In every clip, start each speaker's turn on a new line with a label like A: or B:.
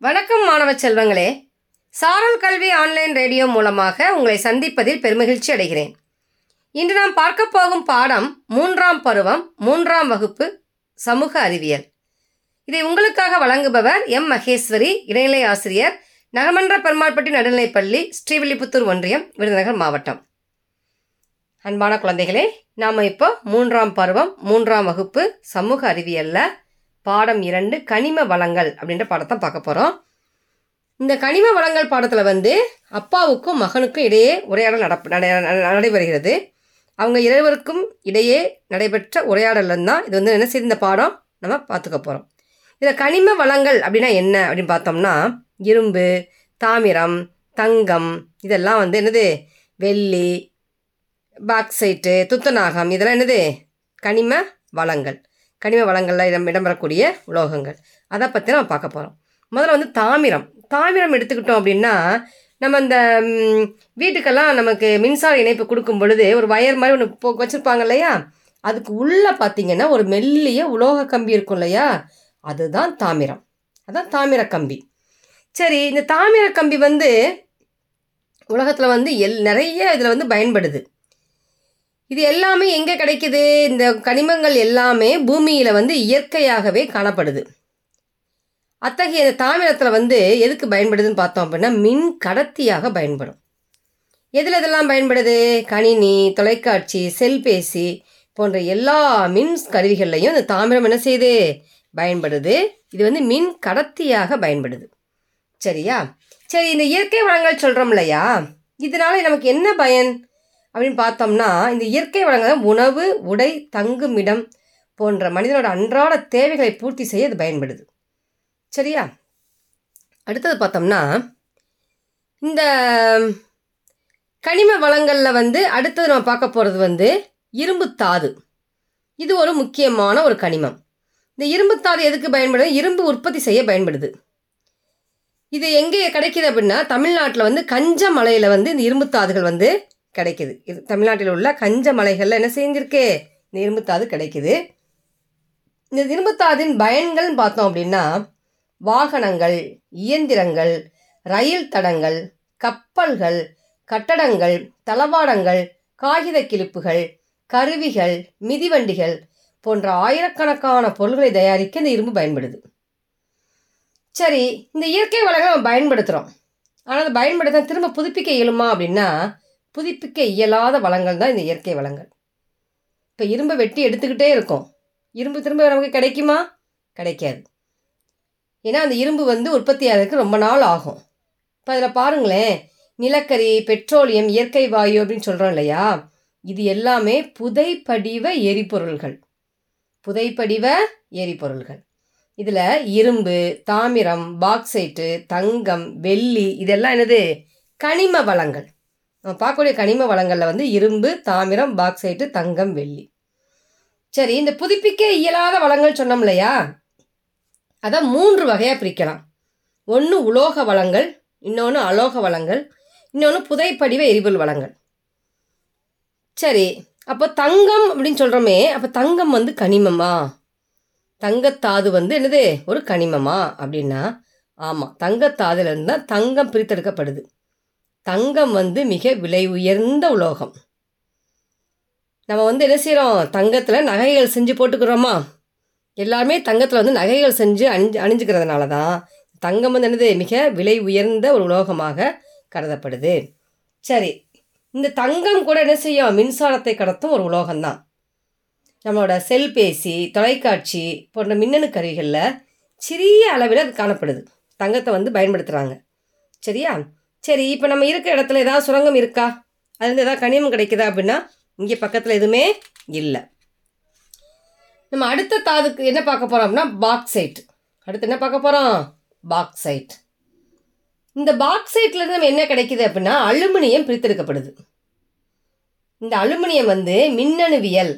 A: வணக்கம் மாணவ செல்வங்களே. சாரல் கல்வி ஆன்லைன் ரேடியோ மூலமாக உங்களை சந்திப்பதில் பெருமகிழ்ச்சி அடைகிறேன். இன்று நாம் பார்க்க போகும் பாடம் மூன்றாம் பருவம் மூன்றாம் வகுப்பு சமூக அறிவியல். இதை உங்களுக்காக வழங்குபவர் எம். மகேஸ்வரி இடைநிலை ஆசிரியர் நகமன்ற பெருமாள்பட்டி நடுநிலைப்பள்ளி ஸ்ரீவில்லிபுத்தூர் ஒன்றியம் விருதுநகர் மாவட்டம். அன்பான குழந்தைகளே நாம் இப்போ மூன்றாம் பருவம் மூன்றாம் வகுப்பு சமூக அறிவியலில் பாடம் இரண்டு கனிம வளங்கள் அப்படின்ற பாடத்தை பார்க்க போகிறோம் இந்த கனிம வளங்கள் பாடத்தில் வந்து அப்பாவுக்கும் மகனுக்கும் இடையே உரையாடல் நடப்பு நடைபெறுகிறது. அவங்க இருவருக்கும் இடையே நடைபெற்ற உரையாடல் தான் இது வந்து என்ன செய்து இந்த பாடம்? நம்ம பார்த்துக்க போகிறோம் இதில் கனிம வளங்கள் அப்படின்னா என்ன அப்படின்னு பார்த்தோம்னா இரும்பு தாமிரம் தங்கம் இதெல்லாம் வந்து என்னது? வெள்ளி பாக்சைட்டு துத்தநாகம் இதெல்லாம் என்னது? கனிம வளங்கள். கனிம வளங்களில் இடம் இடம்பெறக்கூடிய உலோகங்கள். அதை பற்றி நம்ம பார்க்க போகிறோம் முதல்ல வந்து தாமிரம். தாமிரம் எடுத்துக்கிட்டோம் அப்படின்னா நம்ம இந்த வீட்டுக்கெல்லாம் நமக்கு மின்சார இணைப்பு கொடுக்கும் பொழுது ஒரு வயர் மாதிரி ஒன்று போ வச்சுருப்பாங்க இல்லையா? அதுக்கு உள்ளே பார்த்தீங்கன்னா ஒரு மெல்லிய உலோக கம்பி இருக்கும் இல்லையா? அதுதான் தாமிரம். அதான் தாமிர கம்பி. சரி இந்த தாமிர கம்பி வந்து உலகத்தில் வந்து எல் நிறைய இதில் வந்து பயன்படுது. இது எல்லாமே எங்கே கிடைக்குது? இந்த கனிமங்கள் எல்லாமே பூமியில் வந்து இயற்கையாகவே காணப்படுது. அத்தகைய தாமிரத்தில் வந்து எதுக்கு பயன்படுதுன்னு பார்த்தோம் அப்படின்னா மின் கடத்தியாக பயன்படும். எதில் இதெல்லாம் பயன்படுது? கணினி தொலைக்காட்சி செல்பேசி போன்ற எல்லா மின் கருவிகள்லையும் இந்த தாமிரம் என்ன செய்யுது? பயன்படுது. இது வந்து மின் கடத்தியாக பயன்படுது. சரியா? சரி இந்த இயற்கை வளங்கள் சொல்கிறோம் இல்லையா? இதனால நமக்கு என்ன பயன்? அப்படின்னு பார்த்தோம்னா இந்த இயற்கை வளங்கள் உணவு உடை தங்குமிடம் போன்ற மனிதனோட அன்றாட தேவைகளை பூர்த்தி செய்ய அது பயன்படுது. சரியா? அடுத்தது பார்த்தோம்னா இந்த கனிம வளங்களில் வந்து அடுத்தது நம்ம பார்க்க போகிறது வந்து இரும்பு தாது. இது ஒரு முக்கியமான ஒரு கனிமம். இந்த இரும்பு தாது எதுக்கு பயன்படுது? இரும்பு உற்பத்தி செய்ய பயன்படுது. இது எங்கே கிடைக்கிது அப்படின்னா தமிழ்நாட்டில் வந்து கஞ்ச மலையில் வந்து இந்த இரும்பு தாதுகள் வந்து கிடைக்குது. இது தமிழ்நாட்டில் உள்ள கஞ்ச மலைகளில் என்ன செஞ்சிருக்கு? இந்த இரும்புத்தாது கிடைக்குது. இந்த இரும்புத்தாதின் பயன்கள்னு பார்த்தோம் அப்படின்னா வாகனங்கள் இயந்திரங்கள் ரயில் தடங்கள் கப்பல்கள் கட்டடங்கள் தளவாடங்கள் காகித கிளிப்புகள் கருவிகள் மிதிவண்டிகள் போன்ற ஆயிரக்கணக்கான பொருள்களை தயாரிக்க இந்த இரும்பு பயன்படுது. சரி இந்த இயற்கை வளங்களை நம்ம பயன்படுத்துகிறோம் ஆனால் அதை பயன்படுத்த திரும்ப புதுப்பிக்க இயலுமா அப்படின்னா புதுப்பிக்க இயலாத வளங்கள் தான் இந்த இயற்கை வளங்கள். இப்போ இரும்பை வெட்டி எடுத்துக்கிட்டே இருக்கோம். இரும்பு திரும்ப நமக்கு கிடைக்குமா? கிடைக்காது. ஏன்னா அந்த இரும்பு வந்து உற்பத்தி ஆகிறதுக்கு ரொம்ப நாள் ஆகும். இப்போ அதில் பாருங்களேன் நிலக்கரி பெட்ரோலியம் இயற்கை வாயு அப்படின்னு சொல்கிறோம் இல்லையா? இது எல்லாமே புதைப்படிவ எரிபொருள்கள். புதைப்படிவ எரிபொருள்கள். இதில் இரும்பு தாமிரம் பாக்சைட்டு தங்கம் வெள்ளி இதெல்லாம் என்னது? கனிம வளங்கள். நம்ம பார்க்கக்கூடிய கனிம வளங்களில் வந்து இரும்பு தாமிரம் பாக்சைட்டு தங்கம் வெள்ளி. சரி இந்த புதுப்பிக்க இயலாத வளங்கள் சொன்னோம் இல்லையா? அதை மூன்று வகையாக பிரிக்கலாம். ஒன்று உலோக வளங்கள் இன்னொன்று அலோக வளங்கள் இன்னொன்று புதைப்படிவ எரிபொருள் வளங்கள். சரி அப்போ தங்கம் அப்படின்னு சொல்கிறோமே அப்போ தங்கம் வந்து கனிமமா? தங்கத்தாது வந்து என்னது? ஒரு கனிமமா? அப்படின்னா ஆமாம் தங்கத்தாதுலேருந்து தான் தங்கம் பிரித்தெடுக்கப்படுது. தங்கம் வந்து மிக விலை உயர்ந்த உலோகம். நம்ம வந்து என்ன செய்கிறோம் தங்கத்தில் நகைகள் செஞ்சு போட்டுக்கிறோமா? எல்லாருமே தங்கத்தில் வந்து நகைகள் செஞ்சு அணிஞ்சு அணிஞ்சுக்கிறதுனால தான் தங்கம் வந்து என்னது? மிக விலை உயர்ந்த ஒரு உலோகமாக கருதப்படுது. சரி இந்த தங்கம் கூட என்ன செய்யும்? மின்சாரத்தை கடத்தும் ஒரு உலோகம்தான் நம்மளோட செல்பேசி தொலைக்காட்சி போன்ற மின்னணு கருவிகளில் சிறிய அளவில் அது காணப்படுது. தங்கத்தை வந்து பயன்படுத்துகிறாங்க சரியா? சரி இப்போ நம்ம இருக்கிற இடத்துல ஏதாவது சுரங்கம் இருக்கா? அதுலேருந்து ஏதாவது கனிமம் கிடைக்குதா அப்படின்னா இங்கே பக்கத்தில் எதுவுமே இல்லை. நம்ம அடுத்த தாதுக்கு என்ன பார்க்க போகிறோம் அப்படின்னா பாக்ஸைட் அடுத்து என்ன பார்க்க போகிறோம் பாக்ஸைட் இந்த பாக்ஸைட்லேருந்து நம்ம என்ன கிடைக்குது அப்படின்னா அலுமினியம் பிரித்தெடுக்கப்படுது. இந்த அலுமினியம் வந்து மின்னணுவியல்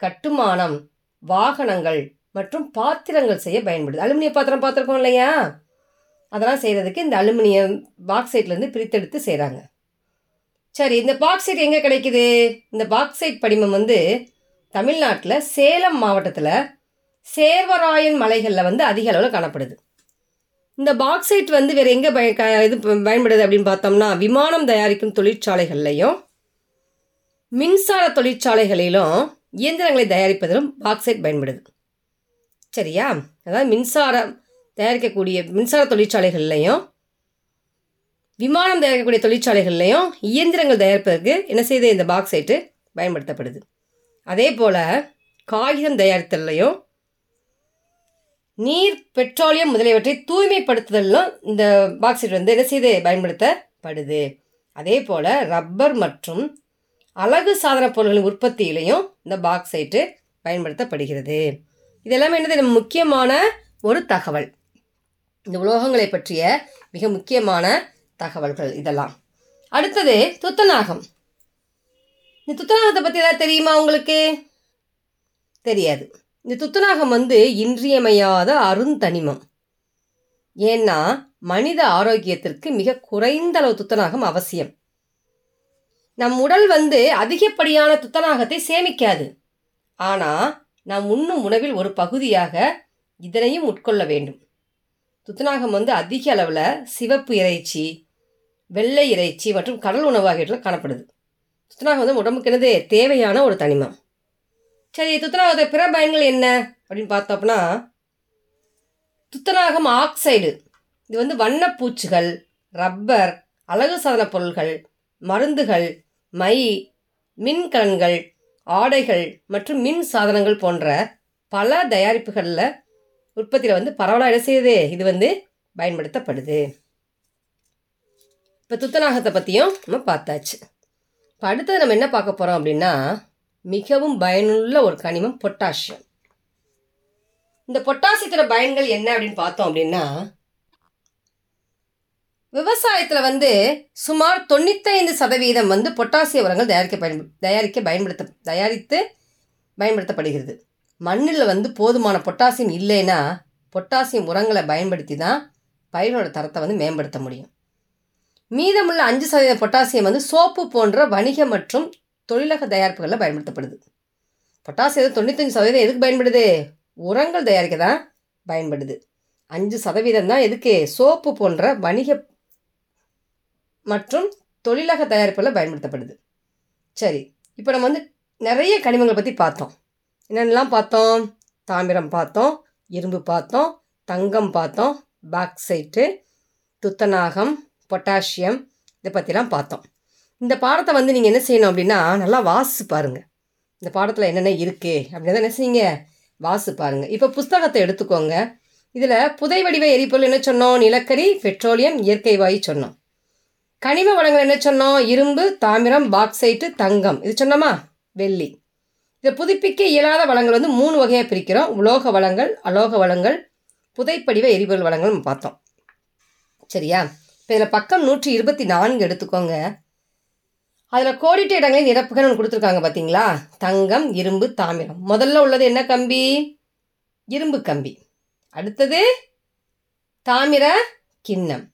A: கட்டுமானம் வாகனங்கள் மற்றும் பாத்திரங்கள் செய்ய பயன்படுது. அலுமினிய பாத்திரம் பார்த்துருக்கோம் இல்லையா? அதெல்லாம் செய்கிறதுக்கு இந்த அலுமினியம் பாக்ஸைட்லேருந்து பிரித்தெடுத்து செய்கிறாங்க சரி இந்த பாக்ஸைட் எங்கே கிடைக்குது? இந்த பாக்ஸைட் படிமம் வந்து தமிழ்நாட்டில் சேலம் மாவட்டத்தில் சேர்வராயன் மலைகளில் வந்து அதிக அளவில் காணப்படுது. இந்த பாக்சைட் வந்து வேறு எங்கே பய க இது ப- பயன்படுது அப்படின்னு பார்த்தோம்னா விமானம் தயாரிக்கும் தொழிற்சாலைகள்லையும் மின்சார தொழிற்சாலைகளிலும் இயந்திரங்களை தயாரிப்பதிலும் பாக்சைட் பயன்படுது. சரியா? அதாவது மின்சாரம் தயாரிக்கக்கூடிய மின்சார தொழிற்சாலைகள்லையும் விமானம் தயாரிக்கக்கூடிய தொழிற்சாலைகள்லையும் இயந்திரங்கள் தயாரிப்பதற்கு என்ன செய்து இந்த பாக்ஸைட்டு பயன்படுத்தப்படுது. அதே போல் காகிதம் தயாரித்தல்லையும் நீர் பெட்ரோலியம் முதலியவற்றை தூய்மைப்படுத்துதலும் இந்த பாக்ஸைட் வந்து என்ன செய்து பயன்படுத்தப்படுது. அதே போல் ரப்பர் மற்றும் அழகு சாதன பொருட்களின் உற்பத்தியிலையும் இந்த பாக்ஸைட்டு பயன்படுத்தப்படுகிறது. இதெல்லாமே என்னது? முக்கியமான ஒரு தகவல். இந்த உலோகங்களை பற்றிய மிக முக்கியமான தகவல்கள் இதெல்லாம். அடுத்தது துத்தநாகம். இந்த துத்தநாகத்தை பற்றி ஏதாவது தெரியுமா உங்களுக்கு? தெரியாது. இந்த துத்தநாகம் வந்து இன்றியமையாத அருந்தனிமம். ஏன்னா மனித ஆரோக்கியத்திற்கு மிக குறைந்த அளவு துத்தநாகம் அவசியம். நம் உடல் வந்து அதிகப்படியான துத்தநாகத்தை சேமிக்காது. ஆனால் நாம் உண்ணும் உணவில் ஒரு பகுதியாக இதனையும் உட்கொள்ள வேண்டும். துத்தநாகம் வந்து அதிக அளவில் சிவப்பு இறைச்சி வெள்ளை இறைச்சி மற்றும் கடல் உணவு ஆகியவற்றில் காணப்படுது. துத்தநாகம் வந்து உடம்புக்கு என்னது? தேவையான ஒரு தனிமம். சரி துத்தநாகத்தை பிற பயன்கள் என்ன அப்படின்னு பார்த்தோம்னா துத்தநாகம் ஆக்சைடு. இது வந்து வண்ணப்பூச்சிகள் ரப்பர் அழகு சாதன பொருள்கள் மருந்துகள் மை மின்கலன்கள் ஆடைகள் மற்றும் மின் சாதனங்கள் போன்ற பல தயாரிப்புகளில் உற்பத்தியில் வந்து பரவலாக என்ன செய்யுது? இது வந்து பயன்படுத்தப்படுது. இப்போ துத்தநாகத்தை பற்றியும் நம்ம பார்த்தாச்சு. இப்போ அடுத்தது நம்ம என்ன பார்க்க போகிறோம் அப்படின்னா மிகவும் பயனுள்ள ஒரு கனிமம் பொட்டாசியம். இந்த பொட்டாசியத்தோட பயன்கள் என்ன அப்படின்னு பார்த்தோம் அப்படின்னா விவசாயத்தில் வந்து சுமார் தொண்ணூத்தைந்து சதவீதம் வந்து பொட்டாசிய உரங்கள் தயாரிக்க பயன் தயாரிக்க பயன்படுத்த தயாரித்து பயன்படுத்தப்படுகிறது. மண்ணில் வந்து போதுமான பொட்டாசியம் இல்லைன்னா பொட்டாசியம் உரங்களை பயன்படுத்தி தான் பயிரோட தரத்தை வந்து மேம்படுத்த முடியும். மீதமுள்ள அஞ்சு சதவீத பொட்டாசியம் வந்து சோப்பு போன்ற வணிக மற்றும் தொழிலக தயாரிப்புகளில் பயன்படுத்தப்படுது. பொட்டாசியம் தொண்ணூத்தஞ்சு சதவீதம் எதுக்கு பயன்படுது? உரங்கள் தயாரிக்க தான் பயன்படுது. அஞ்சு சதவீதம் தான் எதுக்கு? சோப்பு போன்ற வணிக மற்றும் தொழிலக தயாரிப்புகளில் பயன்படுத்தப்படுது. சரி இப்போ நம்ம வந்து நிறைய கனிமங்களை பற்றி பார்த்தோம். என்னென்னலாம் பார்த்தோம்? தாமிரம் பார்த்தோம் இரும்பு பார்த்தோம் தங்கம் பார்த்தோம் பாக்சைட்டு துத்தநாகம் பொட்டாசியம் இதை பற்றிலாம் பார்த்தோம். இந்த பாடத்தை வந்து நீங்கள் என்ன செய்யணும் அப்படின்னா நல்லா வாசிச்சு பாருங்கள் இந்த பாடத்தில் என்னென்ன இருக்குது அப்படின்றத என்ன செய்யுங்க? வாசு பாருங்கள் இப்போ புஸ்தகத்தை எடுத்துக்கோங்க. இதில் புதை வடிவ எரிபொருள் என்ன சொன்னோம்? நிலக்கரி பெட்ரோலியம் இயற்கை வாயு சொன்னோம். கனிம வளங்கள் என்ன சொன்னோம்? இரும்பு தாமிரம் பாக்சைட்டு தங்கம். இது சொன்னோமா? வெள்ளி. இந்த புதுப்பிக்க இயலாத வளங்கள் வந்து மூணு வகையாக பிரிக்கிறோம். உலோக வளங்கள் அலோக வளங்கள் புதைப்படிவ எரிபொருள் வளங்கள் நம்ம பார்த்தோம். சரியா? இப்போ இதில் பக்கம் நூற்றி இருபத்தி நான்கு எடுத்துக்கோங்க. அதில் கோடிட்ட இடங்களின் நிரப்புகன்னு ஒன்று கொடுத்துருக்காங்க பார்த்தீங்களா தங்கம் இரும்பு தாமிரம். முதல்ல உள்ளது என்ன கம்பி? இரும்பு கம்பி. அடுத்தது தாமிர கிண்ணம்.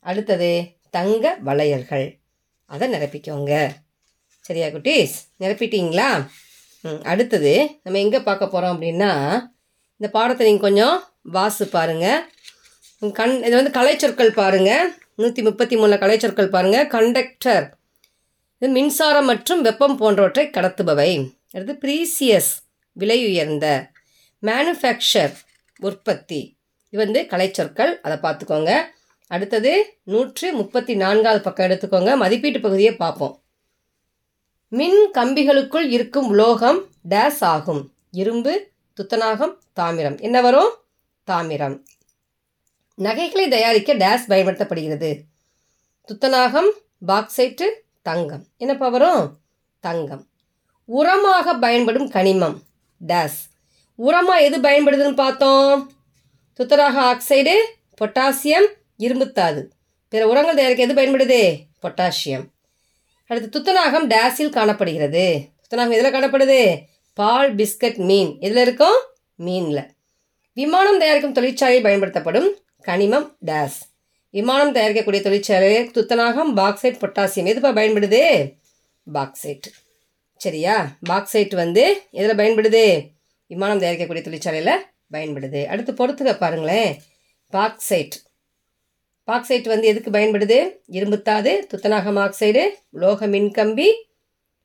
A: அடுத்தது தங்க வளையல்கள். அதை நிரப்பிக்கோங்க. சரியா குட்டீஸ்? நிரப்பிட்டீங்களா? அடுத்தது நம்ம எங்கே பார்க்க போகிறோம் அப்படின்னா இந்த பாடத்தை நீங்கள் கொஞ்சம் வாசு பாருங்கள் கண் இது வந்து கலைச்சொற்கள் பாருங்கள் நூற்றி முப்பத்தி மூணு கலைச்சொற்கள் பாருங்கள் கண்டக்டர் இது மின்சாரம் மற்றும் வெப்பம் போன்றவற்றை கடத்துபவை. அடுத்து ப்ரீசியஸ் விலை உயர்ந்த. மேனுஃபேக்சர் உற்பத்தி. இது வந்து கலைச்சொற்கள் அதை பார்த்துக்கோங்க. அடுத்தது நூற்று முப்பத்தி நான்காவது பக்கம் எடுத்துக்கோங்க. மதிப்பீட்டு பகுதியை பார்ப்போம். மின் கம்பிகளுக்குள் இருக்கும் உலோகம் டேஸ் ஆகும். இரும்பு துத்தநாகம் தாமிரம். என்ன வரும்? தாமிரம். நகைகளை தயாரிக்க டேஸ் பயன்படுத்தப்படுகிறது. துத்தநாகம் பாக்சைட்டு தங்கம். என்னப்பா வரும்? தங்கம். உரமாக பயன்படும் கனிமம் டேஸ். உரமாக எது பயன்படுதுன்னு பார்த்தோம்? துத்தநாக ஆக்சைடு பொட்டாசியம் இரும்புத்தாது. பிற உரங்கள் தயாரிக்க எது பயன்படுது? பொட்டாசியம். அடுத்து துத்தநாகம் டேஸில் காணப்படுகிறது. துத்தநாகம் எதில் காணப்படுது? பால் பிஸ்கட் மீன். எதில் இருக்கும்? மீனில். விமானம் தயாரிக்கும் தொழிற்சாலையில் பயன்படுத்தப்படும் கனிமம் டேஸ். விமானம் தயாரிக்கக்கூடிய தொழிற்சாலையில் துத்தநாகம் பாக்சைட் பொட்டாசியம். எதுப்பா பயன்படுது? பாக்சைட் சரியா? பாக்சைட் வந்து எதில் பயன்படுது? விமானம் தயாரிக்கக்கூடிய தொழிற்சாலையில் பயன்படுது. அடுத்து பொறுத்துக்க பாருங்களேன். பாக்சைட் பாக்சைட் வந்து எதுக்கு பயன்படுது? இரும்புத்தாது துத்தநாகம் ஆக்சைடு உலோக மின்கம்பி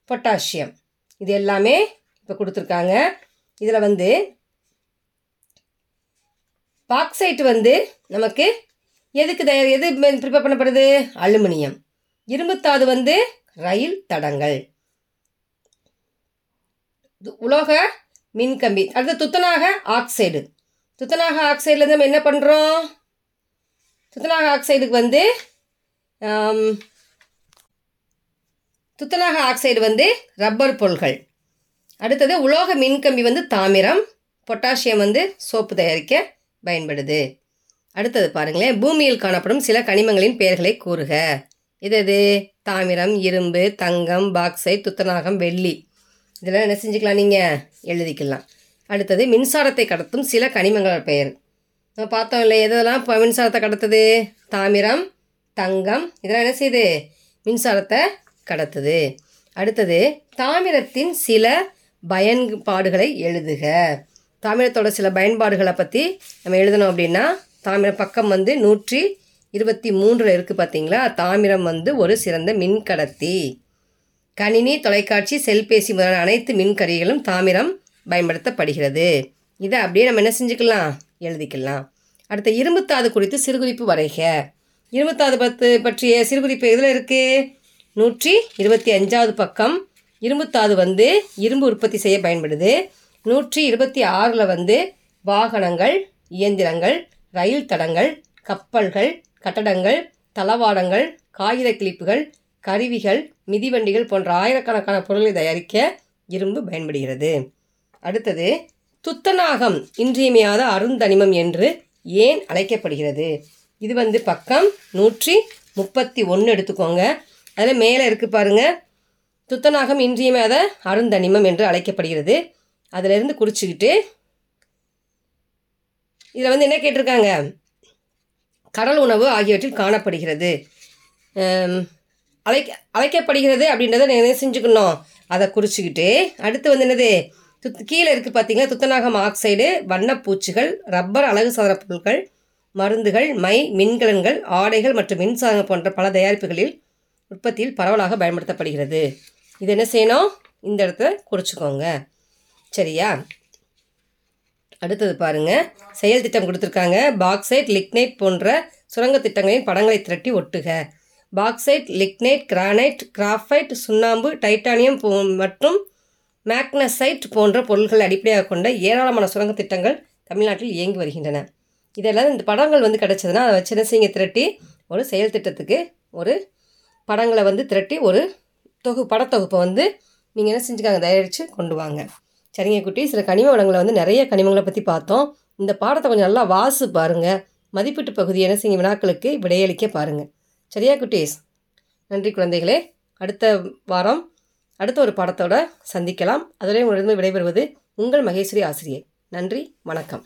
A: பொட்டாசியம். இது எல்லாமே இப்போ கொடுத்துருக்காங்க. இதில் வந்து பாக்சைட் வந்து நமக்கு எதுக்கு தயார் எது ப்ரிப்பேர் பண்ணப்படுது? அலுமினியம். இரும்புத்தாது வந்து ரயில் தடங்கள். உலோக மின்கம்பி அடுத்து துத்தநாக ஆக்சைடு. துத்தநாக ஆக்சைடில் நம்ம என்ன பண்ணுறோம் துத்தநாக ஆக்சைடுக்கு வந்து துத்தநாக ஆக்சைடு வந்து ரப்பர் பொருள்கள். அடுத்தது உலோக மின்கம்பி வந்து தாமிரம் பொட்டாசியம் வந்து சோப்பு தயாரிக்க பயன்படுது. அடுத்தது பாருங்களேன் பூமியில் காணப்படும் சில கனிமங்களின் பெயர்களை கூறுக. இது எது தாமிரம் இரும்பு தங்கம் பாக்சைட் துத்தநாகம் வெள்ளி. இதெல்லாம் என்ன செஞ்சுக்கலாம் நீங்கள் எழுதிக்கலாம். அடுத்தது மின்சாரத்தை கடத்தும் சில கனிமங்கள் பெயர். பார்த்தோம் இல்லை எதெல்லாம் இப்போ மின்சாரத்தை கடத்துது? தாமிரம் தங்கம். இதெல்லாம் என்ன செய்யுது? மின்சாரத்தை கடத்துது. அடுத்தது தாமிரத்தின் சில பயன்பாடுகளை எழுதுக. தாமிரத்தோட சில பயன்பாடுகளை பற்றி நம்ம எழுதணும் அப்படின்னா தாமிர பக்கம் வந்து நூற்றி இருபத்தி மூன்றில் இருக்குது பார்த்தீங்களா தாமிரம் வந்து ஒரு சிறந்த மின்கடத்தி. கணினி தொலைக்காட்சி செல்பேசி முதலான அனைத்து மின்கருவிகளும் தாமிரம் பயன்படுத்தப்படுகிறது. இதை அப்படியே நம்ம என்ன செஞ்சுக்கலாம்? எழுதிக்கலாம். அடுத்த இரும்புத்தாது குறித்து சிறுகுறிப்பு வரைக. இரும்புத்தாது பத்து பற்றிய சிறுகுறிப்பு எதில் இருக்குது நூற்றி இருபத்தி அஞ்சாவது பக்கம். இரும்புத்தாது வந்து இரும்பு உற்பத்தி செய்ய பயன்படுது. நூற்றி இருபத்தி ஆறில் வந்து வாகனங்கள் இயந்திரங்கள் ரயில் தடங்கள் கப்பல்கள் கட்டடங்கள் தளவாடங்கள் காகித கிளிப்புகள் கருவிகள் மிதிவண்டிகள் போன்ற ஆயிரக்கணக்கான பொருட்களை தயாரிக்க இரும்பு பயன்படுகிறது. அடுத்தது துத்தநாகம் இன்றியமையாத அருந்தனிமம் என்று ஏன் அழைக்கப்படுகிறது? இது வந்து பக்கம் நூற்றி முப்பத்தி ஒன்று எடுத்துக்கோங்க. அதில் மேலே இருக்குது பாருங்க. துத்தநாகம் இன்றியமையாத அருந்தனிமம் என்று அழைக்கப்படுகிறது. அதிலிருந்து குறிச்சிக்கிட்டு இதில் வந்து என்ன கேட்டிருக்காங்க? கடல் உணவு ஆகியவற்றில் காணப்படுகிறது. அழைக்க அழைக்கப்படுகிறது அப்படின்றத என்ன செஞ்சுக்கணும்? அதை குறிச்சிக்கிட்டு அடுத்து வந்து என்னது? துத் கீழே இருக்குது பார்த்தீங்கன்னா துத்தநாகம் ஆக்சைடு வண்ணப்பூச்சிகள் ரப்பர் அழகு சாதன பொருட்கள் மருந்துகள் மை மின்கலன்கள் ஆடைகள் மற்றும் மின்சாதனம் போன்ற பல தயாரிப்புகளில் உற்பத்தியில் பரவலாக பயன்படுத்தப்படுகிறது. இது என்ன செய்யணும்? இந்த இடத்துல குறிச்சிக்கோங்க. சரியா? அடுத்தது பாருங்கள் செயல் திட்டம் கொடுத்துருக்காங்க. பாக்சைட் லிக்னைட் போன்ற சுரங்க திட்டங்களின் படங்களை திரட்டி ஒட்டுக. பாக்சைட் லிக்னைட் கிரானைட் கிராஃபைட் சுண்ணாம்பு டைட்டானியம் மற்றும் மேக்னசைட் போன்ற பொருட்களை அடிப்படையாக கொண்ட ஏராளமான சுரங்க திட்டங்கள் தமிழ்நாட்டில் இயங்கி வருகின்றன. இதெல்லாம் இந்த படங்கள் வந்து கிடச்சதுன்னா அதை வச்சு என்ன செய்யுங்க திரட்டி ஒரு செயல் திட்டத்துக்கு ஒரு படங்களை வந்து திரட்டி ஒரு தொகு படத்தொகுப்பை வந்து நீங்கள் என்ன செஞ்சுக்காங்க தயாரித்து கொண்டு வாங்க. சரிங்க குட்டி சில கனிம வளங்களை வந்து நிறைய கனிமங்களை பற்றி பார்த்தோம். இந்த பாடத்தை கொஞ்சம் நல்லா வாசு பாருங்கள் மதிப்பீட்டு பகுதி என்ன செய்யுங்க வினாக்களுக்கு விடையளிக்க பாருங்கள் சரியா குட்டீஸ்? நன்றி குழந்தைகளே. அடுத்த வாரம் அடுத்த ஒரு பாடத்தோட சந்திக்கலாம். அதுவரை உங்களிடம் விடைபெறுவது உங்கள் மகேஸ்வரி ஆசிரியை. நன்றி வணக்கம்.